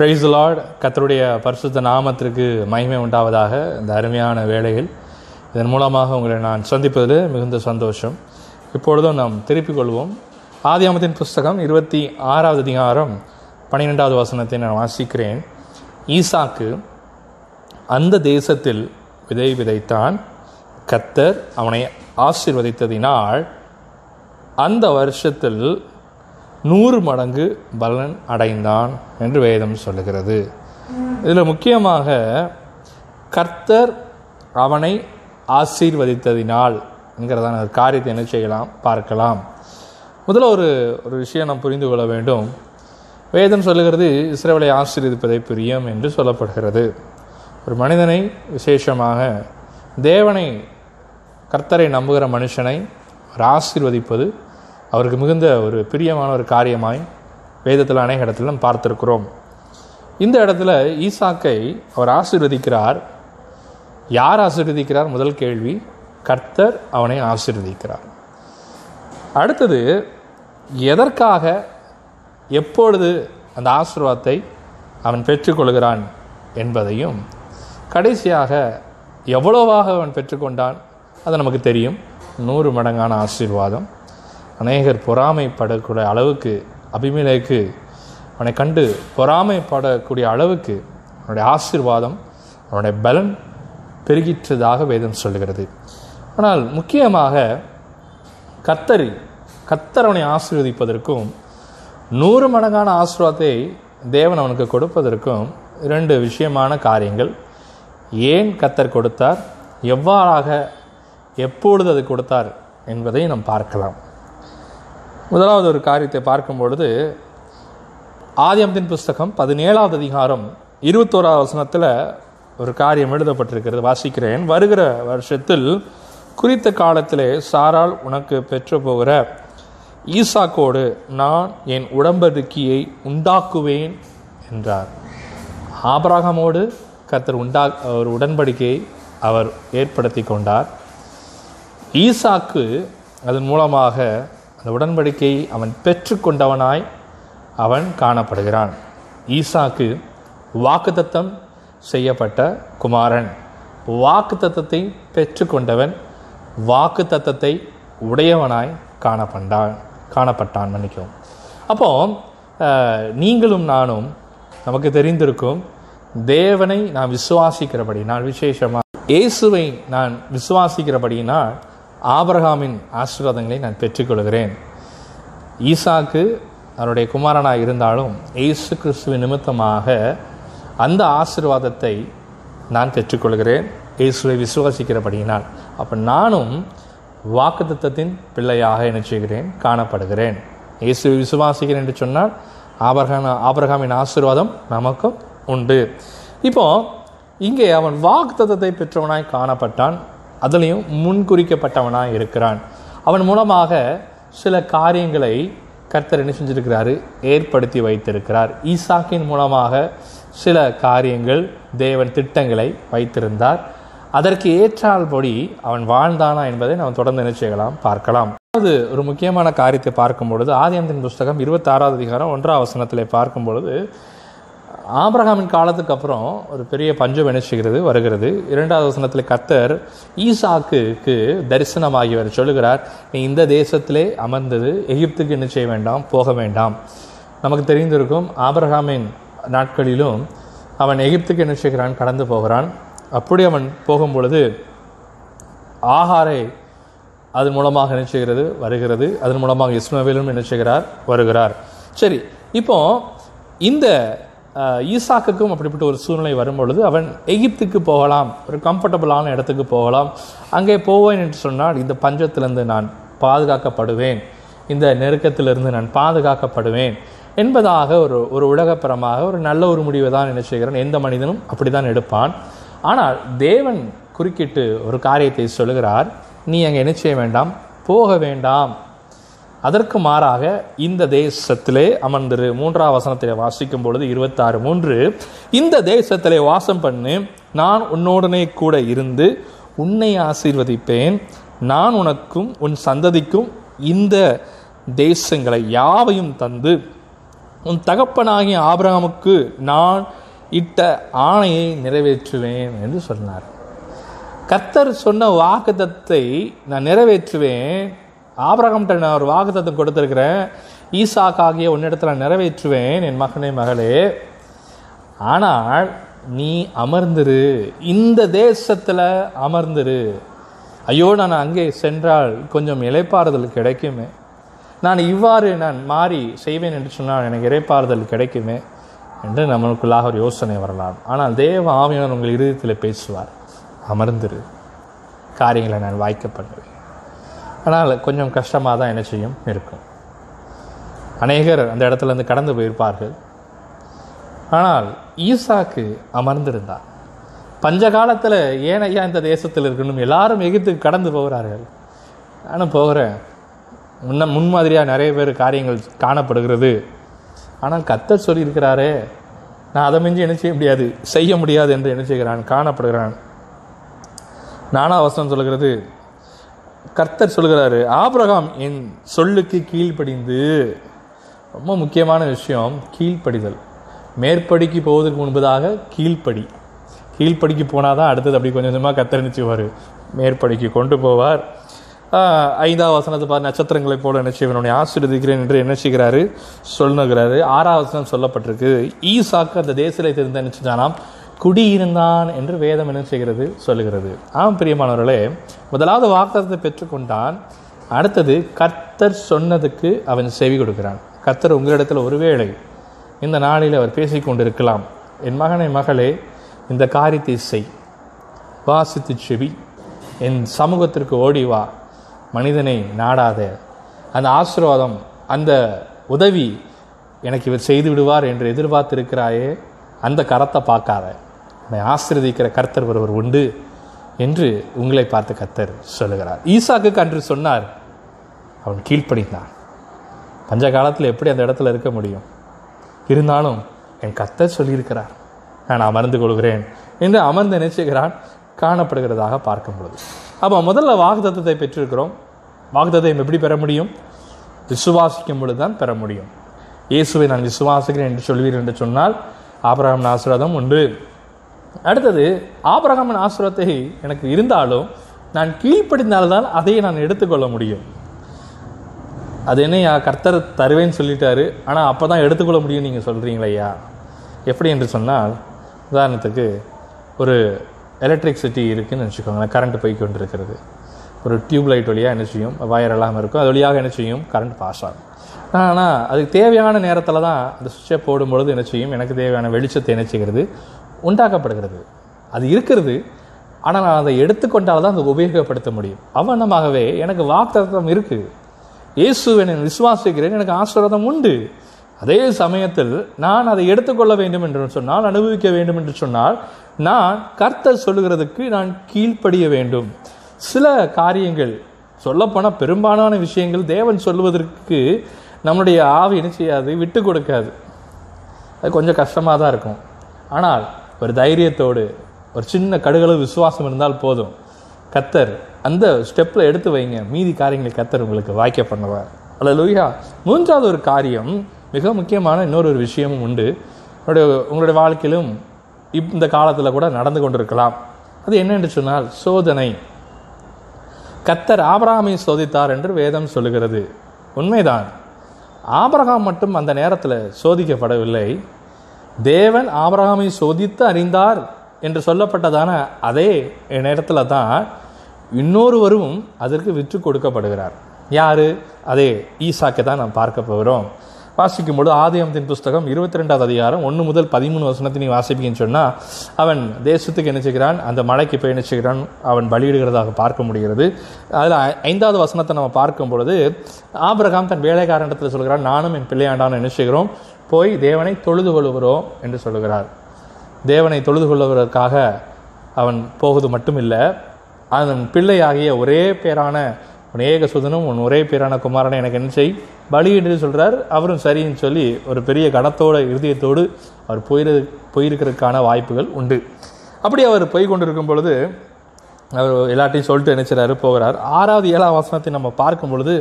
Price Lord கத்தருடைய பரிசுத்த நாமத்திற்கு மகிமை உண்டாவதாக இந்த அருமையான வேளையில். இதன் மூலமாக உங்களை நான் சந்திப்பதில் மிகுந்த சந்தோஷம். இப்பொழுதும் நாம் திருப்பிக் கொள்வோம். ஆதியாமத்தின் புஸ்தகம் இருபத்தி ஆறாவது அதிகாரம் பன்னிரெண்டாவது வசனத்தை நான் வாசிக்கிறேன். ஈசாக்கு அந்த தேசத்தில் விதை விதைத்தான். கத்தர் அவனை ஆசிர்வதித்ததினால் அந்த வருஷத்தில் நூறு மடங்கு பலன் அடைந்தான் என்று வேதம் சொல்லுகிறது. இதில் முக்கியமாக கர்த்தர் அவனை ஆசீர்வதித்ததினால் என்கிறதான ஒரு காரியத்தை என்ன செய்யலாம்? பார்க்கலாம். முதல்ல ஒரு ஒரு விஷயம் நாம் புரிந்து கொள்ள வேண்டும். வேதம் சொல்லுகிறது இஸ்ரேவலை ஆசீர்வதிப்பதை பிரியம் என்று சொல்லப்படுகிறது. ஒரு மனிதனை விசேஷமாக தேவனை கர்த்தரை நம்புகிற மனுஷனை ஆசீர்வதிப்பது அவருக்கு மிகுந்த ஒரு பிரியமான ஒரு காரியமாய் வேதத்தில் அநேக இடத்துல நாம் பார்த்துருக்கிறோம். இந்த இடத்துல ஈசாக்கை அவர் ஆசீர்வதிக்கிறார். யார் ஆசீர்வதிக்கிறார்? முதல் கேள்வி கர்த்தர் அவனை ஆசீர்வதிக்கிறார். அடுத்தது எதற்காக எப்பொழுது அந்த ஆசீர்வாதத்தை அவன் பெற்றுக்கொள்கிறான் என்பதையும் கடைசியாக எவ்வளவாக அவன் பெற்றுக்கொண்டான் அது நமக்கு தெரியும். நூறு மடங்கான ஆசீர்வாதம். அநேகர் பொறாமைப்படக்கூடிய அளவுக்கு அபிமேலேக்கு அவனை கண்டு பொறாமைப்படக்கூடிய அளவுக்கு அவனுடைய ஆசீர்வாதம் அவனுடைய பலன் பெருகிற்றதாக வேதம் சொல்லுகிறது. ஆனால் முக்கியமாக கத்தரி கத்தர் அவனை ஆசீர்வதிப்பதற்கும் நூறு மடங்கான ஆசீர்வாதத்தை தேவன் அவனுக்கு கொடுப்பதற்கும் இரண்டு விஷயமான காரியங்கள். ஏன் கத்தர் கொடுத்தார்? எவ்வாறாக எப்பொழுது அது கொடுத்தார் என்பதை நாம் பார்க்கலாம். முதலாவது ஒரு காரியத்தை பார்க்கும் பொழுது ஆதியம்தின் புஸ்தகம் பதினேழாவது அதிகாரம் இருபத்தோராவது வசனத்தில் ஒரு காரியம் எழுதப்பட்டிருக்கிறது. வாசிக்கிறேன். வருகிற வருஷத்தில் குறித்த காலத்திலே சாரால் உனக்கு பெற்று போகிற ஈசாக்கோடு நான் என் உடம்படிக்கையை உண்டாக்குவேன் என்றார். ஆபராகமோடு கர்த்தர் உண்டா ஒரு உடன்படிக்கையை அவர் ஏற்படுத்தி கொண்டார். ஈசாக்கு அதன் மூலமாக அந்த உடன்படிக்கையை அவன் பெற்றுக்கொண்டவனாய் அவன் காணப்படுகிறான். ஈசாக்கு வாக்குத்தத்தம் செய்யப்பட்ட குமாரன். வாக்குத்தத்தத்தை பெற்றுக்கொண்டவன் வாக்குத்தத்தத்தை உடையவனாய் காணப்பட்டான் காணப்பட்டான் மன்னிக்கும் அப்போ நீங்களும் நானும் நமக்கு தெரிந்திருக்கும் தேவனை நான் விசுவாசிக்கிறபடினால் விசேஷமாக இயேசுவை நான் விசுவாசிக்கிறபடினால் ஆபரகாமின் ஆசீர்வாதங்களை நான் பெற்றுக்கொள்கிறேன். ஈசாக்கு அவருடைய குமாரனாக இருந்தாலும் இயேசு கிறிஸ்துவின் நிமித்தமாக அந்த ஆசீர்வாதத்தை நான் பெற்றுக்கொள்கிறேன். இயேசுவை விசுவாசிக்கிறபடியினால். அப்போ நானும் வாக்குத்தத்தின் பிள்ளையாக என்ன செய்கிறேன்? காணப்படுகிறேன். இயேசுவை விசுவாசிக்கிறேன் என்று சொன்னால் ஆபரகாம் ஆபரகாமின் ஆசீர்வாதம் நமக்கும் உண்டு. இப்போ இங்கே அவன் வாக்குத்தத்தை பெற்றவனாய் காணப்பட்டான். அதுலேயும் முன்குறிக்கப்பட்டவனாக இருக்கிறான். அவன் மூலமாக சில காரியங்களை கர்த்தர் என்ன செஞ்சிருக்கிறாரு? ஏற்படுத்தி வைத்திருக்கிறார். ஈசாக்கின் மூலமாக சில காரியங்கள் தேவன் திட்டங்களை வைத்திருந்தார். அதற்கு ஏற்றால்படி அவன் வாழ்ந்தானா என்பதை நாம் தொடர்ந்து என்ன செய்யலாம்? பார்க்கலாம். அதாவது ஒரு முக்கியமான காரியத்தை பார்க்கும் பொழுது ஆதியந்தின் புஸ்தகம் இருபத்தாறாவது அதிகாரம் ஒன்றாம் வசனத்தில் பார்க்கும் பொழுது ஆபிரகாமின் காலத்துக்கு அப்புறம் ஒரு பெரிய பஞ்சம் என்ன செய்கிறது? வருகிறது. இரண்டாவது வசனத்தில் கத்தர் ஈசாக்குக்கு தரிசனமாகியவர் சொல்லுகிறார். நீ இந்த தேசத்திலே அமர்ந்தது எகிப்துக்கு என்ன செய்ய வேண்டாம்? போக வேண்டாம். நமக்கு தெரிந்திருக்கும் ஆபிரகாமின் நாட்களிலும் அவன் எகிப்துக்கு என்ன செய்கிறான்? கடந்து போகிறான். அப்படி அவன் போகும் பொழுது ஆகாரை அதன் மூலமாக என்ன செய்கிறது? வருகிறது. அதன் மூலமாக இஸ்மவேலும் என்ன செய்கிறார்? வருகிறார். சரி இப்போ இந்த ஈசாக்குக்கும் அப்படிப்பட்ட ஒரு சூழ்நிலை வரும்பொழுது அவன் எகிப்துக்கு போகலாம் ஒரு கம்ஃபர்டபுளான இடத்துக்கு போகலாம். அங்கே போவேன் என்று சொன்னால் இந்த பஞ்சத்திலிருந்து நான் பாதுகாக்கப்படுவேன். இந்த நெருக்கத்திலிருந்து நான் பாதுகாக்கப்படுவேன் என்பதாக ஒரு ஒரு உலகப்பரமாக ஒரு நல்ல ஒரு முடிவை தான் என்ன செய்கிறான். எந்த மனிதனும் அப்படி தான் எடுப்பான். ஆனால் தேவன் குறுக்கிட்டு ஒரு காரியத்தை சொல்லுகிறார் நீ அங்கே என்ன செய்ய வேண்டாம்? போக வேண்டாம். அதற்கு மாறாக இந்த தேசத்திலே அமர்ந்திரு. மூன்றாம் வசனத்திலே வாசிக்கும் பொழுது இருபத்தாறு மூன்று. இந்த தேசத்திலே வாசம் பண்ணு நான் உன்னோடனே கூட இருந்து உன்னை ஆசீர்வதிப்பேன். நான் உனக்கும் உன் சந்ததிக்கும் இந்த தேசங்களை யாவையும் தந்து உன் தகப்பனாகிய ஆபிரகாமுக்கு நான் இட்ட ஆணையை நிறைவேற்றுவேன் என்று சொன்னார். கத்தர் சொன்ன வாக்குதத்தை நான் நிறைவேற்றுவேன். ஆபிரகாம்கிட்ட நான் ஒரு வாக்குத்தத்தம் கொடுத்துருக்கிறேன். ஈசாக்காகிய உன்னிடத்தில் நான் நிறைவேற்றுவேன் என் மகனே மகளே. ஆனால் நீ அமர்ந்துரு. இந்த தேசத்தில் அமர்ந்துரு. ஐயோ நான் அங்கே சென்றால் கொஞ்சம் இலைப்பாறுதல் கிடைக்குமே. நான் இவ்வாறு நான் மாறி செய்வேன் என்று சொன்னால் எனக்கு இறைப்பாறுதல் கிடைக்குமே என்று நம்மளுக்குள்ளாக ஒரு யோசனை வரலாம். ஆனால் தேவ ஆவியானவர் உங்கள் இருதயத்தில் பேசுவார். அமர்ந்துரு. காரியங்களை நான் வாய்க்க பண்ணுவேன் ஆனால் கொஞ்சம் கஷ்டமாக தான் என்ன செய்யும்? இருக்கும். அநேகர் அந்த இடத்துலேருந்து கடந்து போயிருப்பார்கள். ஆனால் ஈசாக்கு அமர்ந்திருந்தார். பஞ்ச காலத்தில் ஏன் ஐயா இந்த தேசத்தில் இருக்கணும்? எல்லாரும் எகிப்துக்கு கடந்து போகிறார்கள். ஆனால் போகிறேன். முன்ன முன்மாதிரியாக நிறைய பேர் காரியங்கள் காணப்படுகிறது. ஆனால் கத்தர் சொல்லியிருக்கிறாரே நான் அதை மிஞ்சி என்ன செய்ய முடியாது? செய்ய முடியாது என்று என்ன செய்கிறான்? காணப்படுகிறான். நானா வசனம் சொல்கிறது கர்த்தர் சொல்கிறாரு ஆபிரகாம் என் சொல்லுக்கு கீழ்ப்படிந்து ரொம்ப முக்கியமான விஷயம் கீழ்ப்படிதல். மேற்படிக்கு போவதற்கு முன்பதாக கீழ்ப்படி. கீழ்ப்படிக்கு போனால் தான் அடுத்தது அப்படி கொஞ்சம் கொஞ்சமாக கத்தரிச்சுவார் மேற்படிக்கு கொண்டு போவார். ஐந்தாவது வசனத்தை பார்த்து நட்சத்திரங்களைப் போல என்ன செய்வேன் ஆசீர்வதிக்கிறேன் என்று என்ன செய்கிறாரு சொல்லுகிறாரு. ஆறாவது வசனம் சொல்லப்பட்டிருக்கு ஈசாக்கு அந்த தேசத்தில் தெரிந்த என்ன குடியிருந்தான் என்று வேதம் என்ன செய்கிறது? சொல்லுகிறது. ஆம் பிரியமானவர்களே முதலாவது வாக்குத்தத்தை பெற்றுக்கொண்டான். அடுத்தது கர்த்தர் சொன்னதுக்கு அவன் செவி கொடுக்கிறான். கர்த்தர் உங்களிடத்தில் ஒருவேளை இந்த நாளில் அவர் பேசிக்கொண்டிருக்கலாம் என் மகனை மகளே இந்த காரியத்தை செய். வாசித்து செவி. என் சமூகத்திற்கு ஓடி வா. மனிதனை நாடாத. அந்த ஆசீர்வாதம் அந்த உதவி எனக்கு இவர் செய்து விடுவார் என்று எதிர்பார்த்திருக்கிறாயே அந்த கரத்தை பார்க்காத. என்னை ஆசீர்வதிக்கிற கர்த்தர் ஒருவர் உண்டு என்று உங்களை பார்த்து கர்த்தர் சொல்லுகிறார். ஈசாக்கு அன்று சொன்னார் அவன் கீழ்ப்படிந்தான். பஞ்ச காலத்தில் எப்படி அந்த இடத்துல இருக்க முடியும்? இருந்தாலும் என் கர்த்தர் சொல்லியிருக்கிறார் நான் அமர்ந்து கொள்கிறேன் என்று அமர்ந்து நினைச்சுகிறான் காணப்படுகிறதாக பார்க்கும் பொழுது அப்போ முதல்ல வாக்குத்தத்தத்தை பெற்றிருக்கிறோம். வாக்குதத்தை எப்படி பெற முடியும்? விசுவாசிக்கும் பொழுது தான் பெற முடியும். இயேசுவை நான் விசுவாசிக்கிறேன் என்று சொல்வீர் என்று சொன்னால் ஆபிரகாமின் ஆசீர்வாதம் உண்டு. அடுத்தது ஆபரகமன் ஆசீர்வாதத்தை எனக்கு இருந்தாலும் நான் கீழ்ப்படிந்தால்தான் அதை நான் எடுத்துக்கொள்ள முடியும். அது என்னையா கர்த்தர் தருவேன்னு சொல்லிட்டாரு. ஆனால் அப்போ தான் எடுத்துக்கொள்ள முடியும் நீங்கள் சொல்கிறீங்களையா எப்படி என்று சொன்னால் உதாரணத்துக்கு ஒரு எலக்ட்ரிக்சிட்டி இருக்குதுன்னு வச்சுக்கோங்களேன் கரண்ட் போய் கொண்டு இருக்கிறது ஒரு டியூப் லைட் வழியாக என்ன செய்யும்? வயர் இல்லாமல் இருக்கும். அது வழியாக என்ன செய்யும்? கரண்ட் பாஸ் ஆகும். ஆனால் அதுக்கு தேவையான நேரத்தில் தான் அந்த சுவிட்சை போடும்பொழுது என்ன செய்யும்? எனக்கு தேவையான வெளிச்சத்தை என்ன செய்கிறது? உண்டாக்கப்படுகிறது. அது இருக்கிறது. ஆனால் நான் அதை எடுத்துக்கொண்டால் தான் அதை உபயோகப்படுத்த முடியும். அவனமாகவே எனக்கு வாக்குத்தம் இருக்குது இயேசுவை விசுவாசிக்கிறேன். எனக்கு ஆசீர்வாதம் உண்டு. அதே சமயத்தில் நான் அதை எடுத்துக்கொள்ள வேண்டும் என்று சொன்னால் அனுபவிக்க வேண்டும் என்று சொன்னால் நான் கர்த்தர் சொல்லுகிறதுக்கு நான் கீழ்ப்படிய வேண்டும். சில காரியங்கள் சொல்லப்போனால் பெரும்பாலான விஷயங்கள் தேவன் சொல்லுவதற்கு நம்முடைய ஆவி என்ன செய்யாது? விட்டு கொடுக்காது. அது கொஞ்சம் கஷ்டமாக தான் இருக்கும். ஆனால் ஒரு தைரியத்தோடு ஒரு சின்ன கடுகளவு விசுவாசம் இருந்தால் போதும். கத்தர் அந்த ஸ்டெப்பில் எடுத்து வைங்க. மீதி காரியங்களை கத்தர் உங்களுக்கு வாய்க்க பண்ணுவார். அல்ல லூயா மூன்றாவது ஒரு காரியம் மிக முக்கியமான இன்னொரு ஒரு விஷயமும் உண்டு. உங்களுடைய உங்களுடைய வாழ்க்கையிலும் இப் இந்த காலத்தில் கூட நடந்து கொண்டிருக்கலாம். அது என்னென்று சொன்னால் சோதனை. கத்தர் ஆபரகாமை சோதித்தார் என்று வேதம் சொல்லுகிறது. உண்மைதான். ஆபரகாம் மட்டும் அந்த நேரத்தில் சோதிக்கப்படவில்லை. தேவன் ஆபரகாமை சோதித்து அறிந்தார் என்று சொல்லப்பட்டதான அதே நேரத்தில் தான் இன்னொருவரும் அதற்கு விற்று கொடுக்கப்படுகிறார். யார்? அதே ஈசாக்கை தான் நாம் பார்க்க போகிறோம். வாசிக்கும் பொழுது ஆதியமத்தின் புஸ்தகம் இருபத்தி ரெண்டாவது அதிகாரம் ஒன்று முதல் பதிமூணு வசனத்தை நீ வாசிப்பீங்கன்னு சொன்னால் அவன் தேசத்துக்கு நினைச்சுக்கிறான் அந்த மலைக்கு போய் நினைச்சுக்கிறான் அவன் பலியிடுகிறதாக பார்க்க முடிகிறது. அதில் ஐந்தாவது வசனத்தை நம்ம பார்க்கும் பொழுது ஆபிரகாம் தன் வேலைக்காரனிடத்தில் சொல்கிறான் நானும் என் பிள்ளையாண்டான்னு நினைச்சுக்கிறோம் போய் தேவனை தொழுது கொள்கிறோம் என்று சொல்லுகிறார். தேவனை தொழுது கொள்வதற்காக அவன் போவது மட்டுமில்லை அதன் பிள்ளையாகிய ஒரே பேரான உன் ஏக சுதனும் உன் ஒரே பேரான குமாரனை எனக்கு என்ன செய்? பலியிட்டு சொல்கிறார் அவரும் சரின்னு சொல்லி ஒரு பெரிய கணத்தோட இருதயத்தோடு அவர் போயிரு போயிருக்கிறதுக்கான வாய்ப்புகள் உண்டு. அப்படி அவர் போய் கொண்டிருக்கும் பொழுது அவர் எல்லாத்தையும் சொல்லிட்டு நினைச்சிறாரு போகிறார். ஆறாவது ஏழாம் வசனத்தை நம்ம பார்க்கும் பொழுது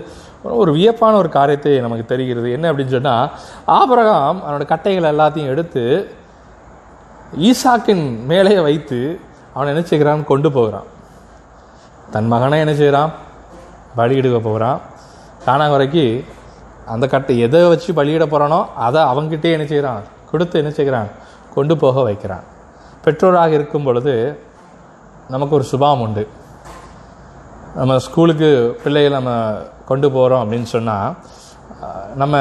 ஒரு வியப்பான ஒரு காரியத்தை நமக்கு தெரிகிறது. என்ன அப்படின்னு சொன்னால் ஆபரகாம் அவனோட கட்டைகள் எல்லாத்தையும் எடுத்து ஈசாக்கின் மேலே வைத்து அவனை என்ன செய்கிறான்? கொண்டு போகிறான். தன் மகனை என்ன செய்கிறான்? பலியிடுக போகிறான். காணா வரைக்கும் அந்த கட்டை எதை வச்சு பலியிட போகிறானோ அதை அவங்ககிட்டே என்ன செய்கிறான்? கொடுத்து என்ன செய்கிறான்? கொண்டு போக வைக்கிறான். பெற்றோராக இருக்கும் பொழுது நமக்கு ஒரு சுபாவம் உண்டு. நம்ம ஸ்கூலுக்கு பிள்ளைகளை நம்ம கொண்டு போகிறோம் அப்படின்னு சொன்னால் நம்ம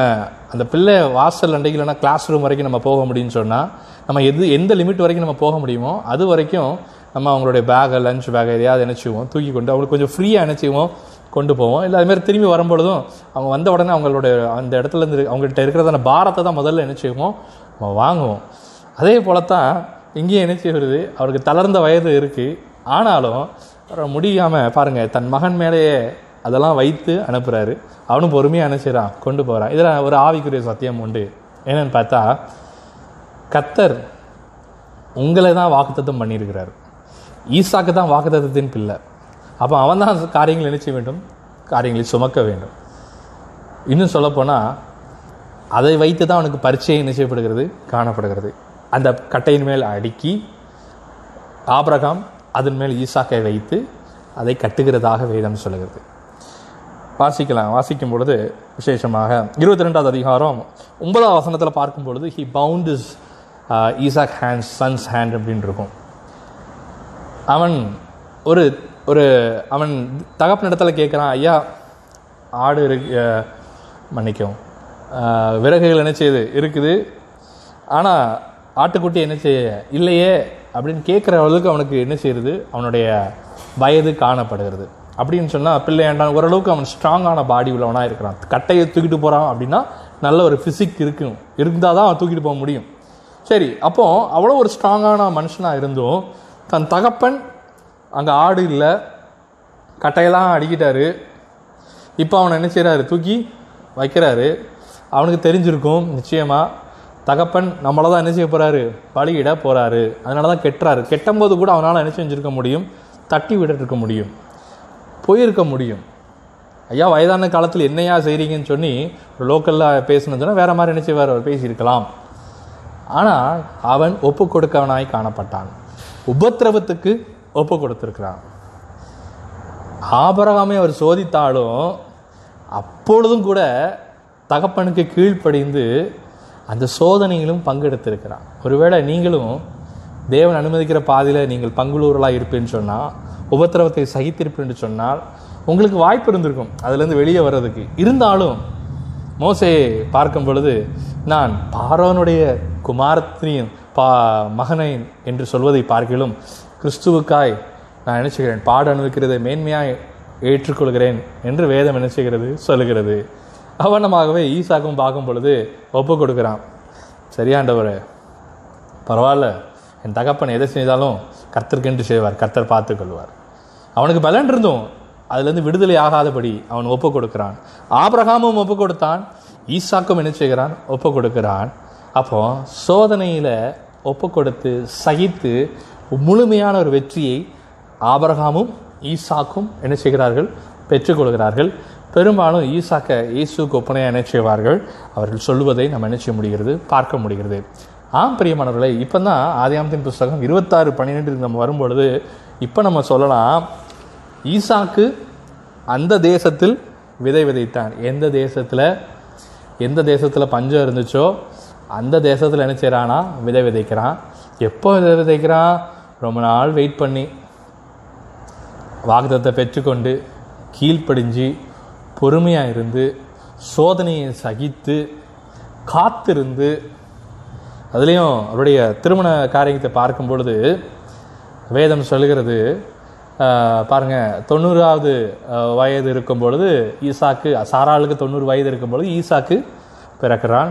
அந்த பிள்ளை வாசல் அண்டைக்கு இல்லைனா கிளாஸ் ரூம் வரைக்கும் நம்ம போக முடியும்னு சொன்னால் நம்ம எது எந்த லிமிட் வரைக்கும் நம்ம போக முடியுமோ அது வரைக்கும் நம்ம அவங்களுடைய பேகை லஞ்ச் பேகை எதையாவது நினச்சிவோம் தூக்கி கொண்டு அவங்களுக்கு கொஞ்சம் ஃப்ரீயாக நினச்சிவோம் கொண்டு போவோம். இல்லை அதுமாதிரி திரும்பி வரும்பொழுதும் அவங்க வந்த உடனே அவங்களுடைய அந்த இடத்துல இருந்து அவங்கள்ட்ட இருக்கிறதான பாரத்தை தான் முதல்ல என்ன செய்வோம் நம்ம வாங்குவோம். அதே போல தான் இங்கேயும் என்ன வருது. அவருக்கு தளர்ந்த வயது இருக்குது ஆனாலும் முடியாமல் பாருங்கள் தன் மகன் மேலேயே அதெல்லாம் வைத்து அனுப்புகிறாரு அவனும் பொறுமையாக அனுப்பிச்சிடறான் கொண்டு போகிறான் இதில் ஒரு ஆவிக்குரிய சத்தியம் உண்டு. என்னென்னு பார்த்தா கத்தர் உங்களை தான் வாக்குத்தத்தம் பண்ணியிருக்கிறார். ஈசாக்கு தான் வாக்குத்தத்தின் பிள்ளை. அப்போ அவன் தான் காரியங்களை நினைச்ச வேண்டும்? காரியங்களை சுமக்க வேண்டும். இன்னும் சொல்லப்போனால் அதை வைத்து தான் அவனுக்கு பரிச்சயம் நிச்சயப்படுகிறது காணப்படுகிறது. அந்த கட்டையின் மேல் அடுக்கி ஆபிரகாம் அதன் மேல் ஈசாக்கை வைத்து அதை கட்டுகிறதாக வேதம் சொல்லுகிறது. வாசிக்கலாம். வாசிக்கும் பொழுது விசேஷமாக இருபத்தி ரெண்டாவது அதிகாரம் ஒன்பதாம் வசனத்தில் பார்க்கும் பொழுது he bound is Isaac hand sons hand அப்படின்னு இருக்கும். அவன் ஒரு ஒரு அவன் தகப்பு இடத்துல கேட்குறான் ஐயா ஆடு இருக்கு மன்னிக்கும் விறகுகள் என்ன செய்யுது இருக்குது. ஆனால் ஆட்டுக்குட்டி என்ன செய்ய இல்லையே. அப்படின்னு கேட்குற அளவுக்கு அவனுக்கு என்ன செய்யுது அவனுடைய வயது காணப்படுகிறது. அப்படின்னு சொன்னால் பிள்ளையாண்டான் ஓரளவுக்கு அவன் ஸ்ட்ராங்கான பாடி உள்ளவனாக இருக்கிறான். கட்டையை தூக்கிட்டு போகிறான் அப்படின்னா நல்ல ஒரு ஃபிசிக் இருக்கும். இருந்தால் தான் அவன் தூக்கிட்டு போக முடியும். சரி அப்போது அவ்வளோ ஒரு ஸ்ட்ராங்கான மனுஷனாக இருந்தும் தன் தகப்பன் அங்கே ஆடு இல்லை கட்டையெல்லாம் அடிக்கிட்டாரு. இப்போ அவனை என்ன செய்கிறாரு தூக்கி வைக்கிறாரு. அவனுக்கு தெரிஞ்சிருக்கும் நிச்சயமாக தகப்பன் நம்மளை தான் என்ன செய்ய போகிறாரு பலியிட போகிறாரு அதனால தான் கெட்டுறாரு. கெட்டும்போது கூட அவனால் என்ன செஞ்சுருக்க முடியும்? தட்டி விட்டுருக்க முடியும். போயிருக்க முடியும். ஐயா வயதான காலத்தில் என்னையா செய்கிறீங்கன்னு சொல்லி ஒரு லோக்கலில் பேசணும்னு சொன்னால் வேறு மாதிரி என்ன செய்வார்? அவர் பேசியிருக்கலாம். ஆனால் அவன் ஒப்பு கொடுக்கவனாய் காணப்பட்டான். உபத்திரவத்துக்கு ஒப்பு கொடுத்துருக்கிறான். ஆபரகாமே அவர் சோதித்தாலும் அப்பொழுதும் கூட தகப்பனுக்கு கீழ்ப்படிந்து அந்த சோதனையிலும் பங்கெடுத்திருக்கிறான். ஒருவேளை நீங்களும் தேவன் அனுமதிக்கிற பாதையில் நீங்கள் பங்குலூரலாக இருப்பேன்னு சொன்னால் உபத்திரவத்தை சகித்திருப்பேன்னு சொன்னால் உங்களுக்கு வாய்ப்பு இருந்திருக்கும். அதுலேருந்து வெளியே வர்றதுக்கு. இருந்தாலும் மோசையை பார்க்கும் பொழுது நான் பாரோனுடைய குமாரத்தினின் பா மகனை என்று சொல்வதை பார்க்கிலும் கிறிஸ்துவுக்காய் நான் நினச்சிக்கிறேன் பாட அனுபவிக்கிறதை மேன்மையாக ஏற்றுக்கொள்கிறேன் என்று வேதம் என்ன செய்கிறது? சொல்லுகிறது. அவனமாகவே ஈசாக்கும் பார்க்கும் பொழுது ஒப்பு கொடுக்குறான். சரியாண்டவர் பரவாயில்ல. என் தகப்பன் எதை செய்தாலும் கர்த்தருக்கென்று செய்வார். கர்த்தர் பார்த்துக்கொள்வார் அவனுக்கு பலன் இருந்தும் அதுலேருந்து விடுதலை ஆகாதபடி அவன் ஒப்பு கொடுக்குறான். ஆபிரகாமும் ஒப்பு கொடுத்தான். ஈசாக்கும் என்ன செய்கிறான்? ஒப்பு கொடுக்கிறான். அப்போ சோதனையில் ஒப்பு கொடுத்து சகித்து முழுமையான ஒரு வெற்றியை ஆபரகாமும் ஈசாக்கும் என்ன செய்கிறார்கள்? பெற்றுக்கொள்கிறார்கள் பெரும்பாலும் ஈசாக்க இயேசுக்கு ஒப்பனையாக என்ன செய்வார்கள்? அவர்கள் சொல்லுவதை நம்ம என்ன செய்ய முடிகிறது? பார்க்க முடிகிறது. ஆம் பிரியமானவர்களே இப்போ தான் ஆதியாமத்தின் புஸ்தகம் இருபத்தாறு பன்னிரெண்டு நம்ம வரும்பொழுது இப்போ நம்ம சொல்லலாம் ஈசாக்கு அந்த தேசத்தில் விதை விதைத்தான். எந்த தேசத்தில்? எந்த தேசத்தில் பஞ்சம் இருந்துச்சோ அந்த தேசத்தில் என்ன செய்கிறானா விதை விதைக்கிறான். எப்போ விதை விதைக்கிறான்? ரொம்ப நாள் வெயிட் பண்ணி வாக்குதத்தை பெற்றுக்கொண்டு கீழ்ப்படிஞ்சு பொறுமையாக இருந்து சோதனையை சகித்து காத்திருந்து அதுலேயும் அவருடைய திருமண காரியத்தை பார்க்கும் பொழுது வேதம் சொல்கிறது பாருங்கள் பாருங்க தொண்ணூறாவது வயது இருக்கும் பொழுது ஈசாக்கு சாராளுக்கு தொண்ணூறு வயது இருக்கும் பொழுது ஈசாக்கு பிறக்கிறான்.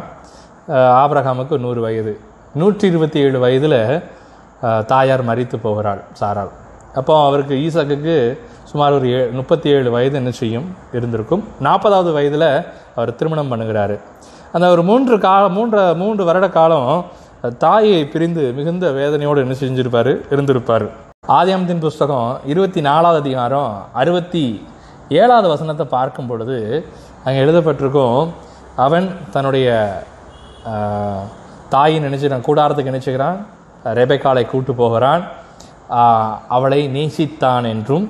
ஆப்ரஹாமுக்கு நூறு வயது. நூற்றி இருபத்தி ஏழு வயதில் தாயார் மறித்து போகிறாள் சாராள். அப்போ அவருக்கு ஈசாக்குக்கு சுமார் ஒரு ஏ முப்பத்தி ஏழு வயது என்ன செய்யும்? இருந்திருக்கும். நாற்பதாவது வயதில் அவர் திருமணம் பண்ணுகிறாரு. அந்த ஒரு மூன்று கால மூன்று மூன்று வருட காலம் தாயை பிரிந்து மிகுந்த வேதனையோடு என்ன செஞ்சிருப்பார்? இருந்திருப்பார். ஆதியாமத்தின் புஸ்தகம் இருபத்தி நாலாவது அதிகாரம் அறுபத்தி ஏழாவது வசனத்தை பார்க்கும் பொழுது அங்கே எழுதப்பட்டிருக்கும் அவன் தன்னுடைய தாயை நினைச்சுக்கிறான் கூடாரத்துக்கு நினைச்சுக்கிறான் ரெபெக்காலை கூட்டு போகிறான். அவளை நேசித்தான் என்றும்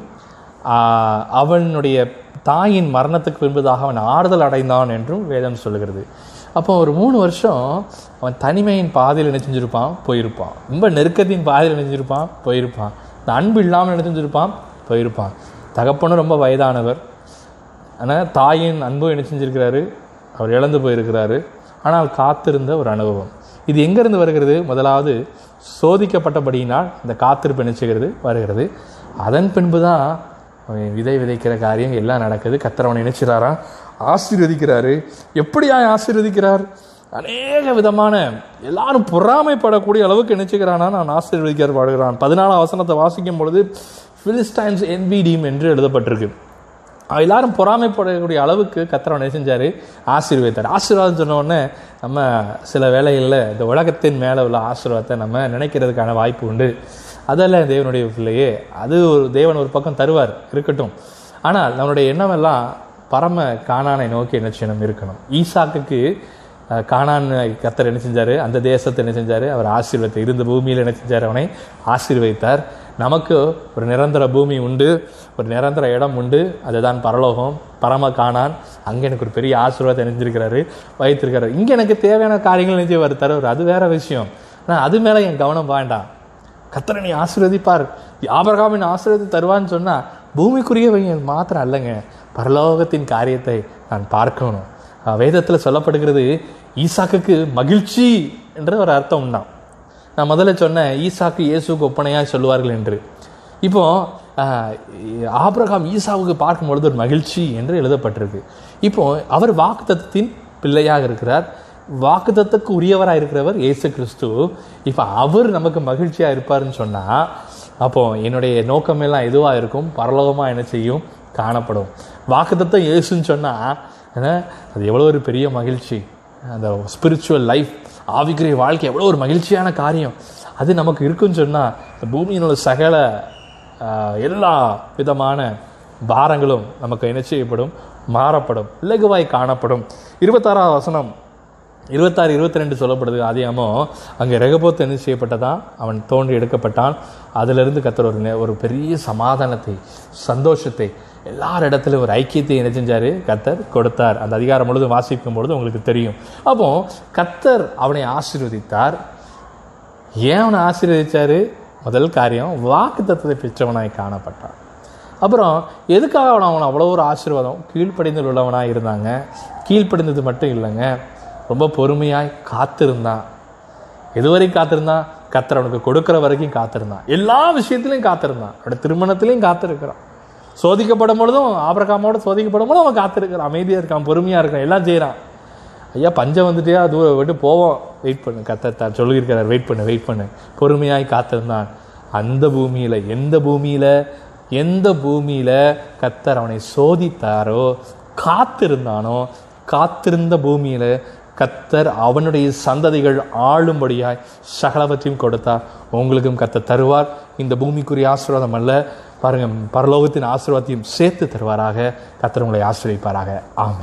அவனுடைய தாயின் மரணத்துக்கு பின்பதாக அவன் ஆறுதல் அடைந்தான் என்றும் வேதம் சொல்லுகிறது. அப்போ ஒரு மூணு வருஷம் அவன் தனிமையின் பாதையில் நினைச்சிருப்பான் போயிருப்பான். ரொம்ப நெருக்கத்தின் பாதையில் நினைச்சிருப்பான் போயிருப்பான். இந்த அன்பு இல்லாமல் நினைச்சிருப்பான் போயிருப்பான். தகப்பனும் ரொம்ப வயதானவர். ஆனால் தாயின் அன்பும் என்ன செஞ்சுருக்கிறாரு? அவர் இழந்து போயிருக்கிறாரு. ஆனால் காத்திருந்த ஒரு அனுபவம். இது எங்கேருந்து வருகிறது? முதலாவது சோதிக்கப்பட்டபடியினால் இந்த காத்திருப்பு நினைச்சுகிறது வருகிறது. அதன் பின்பு தான் விதை விதைக்கிற காரியம் எல்லாம் நடக்குது. கத்திரவனை நினைச்சிடாரா ஆசீர்வதிக்கிறாரு. எப்படியா ஆசீர்வதிக்கிறார்? அநேக விதமான எல்லாரும் பொறாமைப்படக்கூடிய அளவுக்கு நினைச்சுக்கிறானா? நான் ஆசீர்வதிக்கிறார் பாடுகிறான் பதினாலாம் வசனத்தை வாசிக்கும் பொழுது பிலிஸ்டைன்ஸ் என்பிடியும் என்று எழுதப்பட்டிருக்கு. அவ எல்லாரும் பொறாமைப்படக்கூடிய அளவுக்கு கத்திரவன் என்ன செஞ்சார்? ஆசீர்வதித்தார். ஆசீர்வாதம் சொன்னோடனே நம்ம சில வேலைகளில் இந்த உலகத்தின் மேலே உள்ள ஆசீர்வாதத்தை நம்ம நினைக்கிறதுக்கான வாய்ப்பு உண்டு. அதெல்லாம் தேவனுடைய பிள்ளையே. அது ஒரு தேவன் ஒரு பக்கம் தருவார் இருக்கட்டும். ஆனால் நம்மளுடைய எண்ணமெல்லாம் பரம காணானை நோக்கி என்ன செய்யணும்? இருக்கணும். ஈசாக்குக்கு காணான் கத்தர் என்ன செஞ்சார்? அந்த தேசத்தை என்ன செஞ்சார்? அவர் ஆசீர்வத்தை இருந்த பூமியில் என்ன செஞ்சார்? அவனை ஆசீர்வதித்தார். நமக்கு ஒரு நிரந்தர பூமி உண்டு ஒரு நிரந்தர இடம் உண்டு. அதுதான் பரலோகம் பரம காணான் அங்கே எனக்கு ஒரு பெரிய ஆசீர்வாதத்தை நினைஞ்சிருக்கிறாரு வைத்திருக்கிறாரு. இங்கே எனக்கு தேவையான காரியங்கள் நினைஞ்சு அவர் தருவார். அது வேற விஷயம். ஆனால் அது மேலே என் கவனம் வேண்டாம். கத்தரை நீ ஆசீர்வதிப்பார். ஆபரகாமின் ஆசீர்வதி தருவான்னு சொன்னால் பூமிக்குரியவங்க மாத்திரம் அல்லங்க. பரலோகத்தின் காரியத்தை நான் பார்க்கணும். வேதத்தில் சொல்லப்படுகிறது ஈசாக்குக்கு மகிழ்ச்சி என்ற ஒரு அர்த்தம் உண்டாம் நான் முதல்ல சொன்னேன் ஈசாக்கு இயேசுக்கு ஒப்பனையாக சொல்லுவார்கள் என்று. இப்போ ஆஹ், ஆபிரகாம் ஈசாவுக்கு பார்க்கும் பொழுது ஒரு மகிழ்ச்சி என்று எழுதப்பட்டிருக்கு. இப்போ அவர் வாக்குத்தத்தத்தின் பிள்ளையாக இருக்கிறார். வாக்குத்தத்துக்கு உரியவராக இருக்கிறவர் ஏசு கிறிஸ்து. இப்போ அவர் நமக்கு மகிழ்ச்சியாக இருப்பாருன்னு சொன்னால் அப்போது என்னுடைய நோக்கமெல்லாம் எதுவாக இருக்கும்? பரலோகமாக என்ன செய்யும்? காணப்படும். வாக்குத்தத்தம் ஏசுன்னு சொன்னால் அது எவ்வளோ ஒரு பெரிய மகிழ்ச்சி. அந்த ஸ்பிரிச்சுவல் லைஃப் ஆவிக்குரிய வாழ்க்கை எவ்வளோ ஒரு மகிழ்ச்சியான காரியம். அது நமக்கு இருக்குன்னு சொன்னால் இந்த பூமியினோட சகல எல்லா விதமான பாரங்களும் நமக்கு என்ன செய்யப்படும்? மாறப்படும். இலகுவாய் காணப்படும். இருபத்தாறாவது வசனம் இருபத்தாறு இருபத்தி ரெண்டு சொல்லப்படுது அதிகமோ அங்கே ரெகபோத் என்ன செய்யப்பட்டதான் அவன் தோன்றி எடுக்கப்பட்டான். அதிலிருந்து கத்தர் ஒரு ஒரு பெரிய சமாதானத்தை சந்தோஷத்தை எல்லார் இடத்துலையும் ஒரு ஐக்கியத்தை என்ன செஞ்சார்? கத்தர் கொடுத்தார். அந்த அதிகாரம் முழுதும் வாசிக்கும் பொழுது உங்களுக்கு தெரியும். அப்போ கத்தர் அவனை ஆசீர்வதித்தார். ஏன் அவனை ஆசீர்வதித்தார் முதல் காரியம் வாக்கு தத்துவத்தை பெற்றவனாய் காணப்பட்டான். அப்புறம் எதுக்காக அவன் அவன் அவ்வளோ ஒரு ஆசீர்வாதம்? கீழ்ப்படிந்து உள்ளவனாக இருந்தாங்க. கீழ்ப்படிந்தது மட்டும் இல்லைங்க. ரொம்ப பொறுமையாய் காத்திருந்தான் எதுவரை காத்திருந்தான் கத்தர் அவனுக்கு கொடுக்குற வரைக்கும் காத்திருந்தான். எல்லா விஷயத்திலையும் காத்திருந்தான். அவனோட திருமணத்திலையும் காத்திருக்கிறான். சோதிக்கப்படும் பொழுதும் ஆபரகாமோட சோதிக்கப்படும் பொழுதும் அவன் காத்திருக்கிறான். அமைதியாக இருக்கான் பொறுமையாக இருக்கான் எல்லாம் செய்கிறான் ஐயா பஞ்சம் வந்துட்டியா? தூரம் விட்டு போவோம். வெயிட் பண்ணு கத்தத்தார் சொல்லியிருக்கிறார். வெயிட் பண்ணு வெயிட் பண்ணு. பொறுமையாய் காத்திருந்தான். அந்த பூமியில் எந்த பூமியில் எந்த பூமியில் கத்தர் அவனை சோதித்தாரோ காத்திருந்தானோ காத்திருந்த பூமியில் கத்தர் அவனுடைய சந்ததிகள் ஆளும்படியாய் சகலவற்றையும் கொடுத்தார். உங்களுக்கும் கத்தர் தருவார். இந்த பூமிக்குரிய ஆசீர்வாதம் அல்ல. பாருங்க பரலோகத்தின் ஆசீர்வாதத்தையும் சேர்த்து தருவாராக. கத்தர் உங்களை ஆசிரியப்பாராக ஆமாம்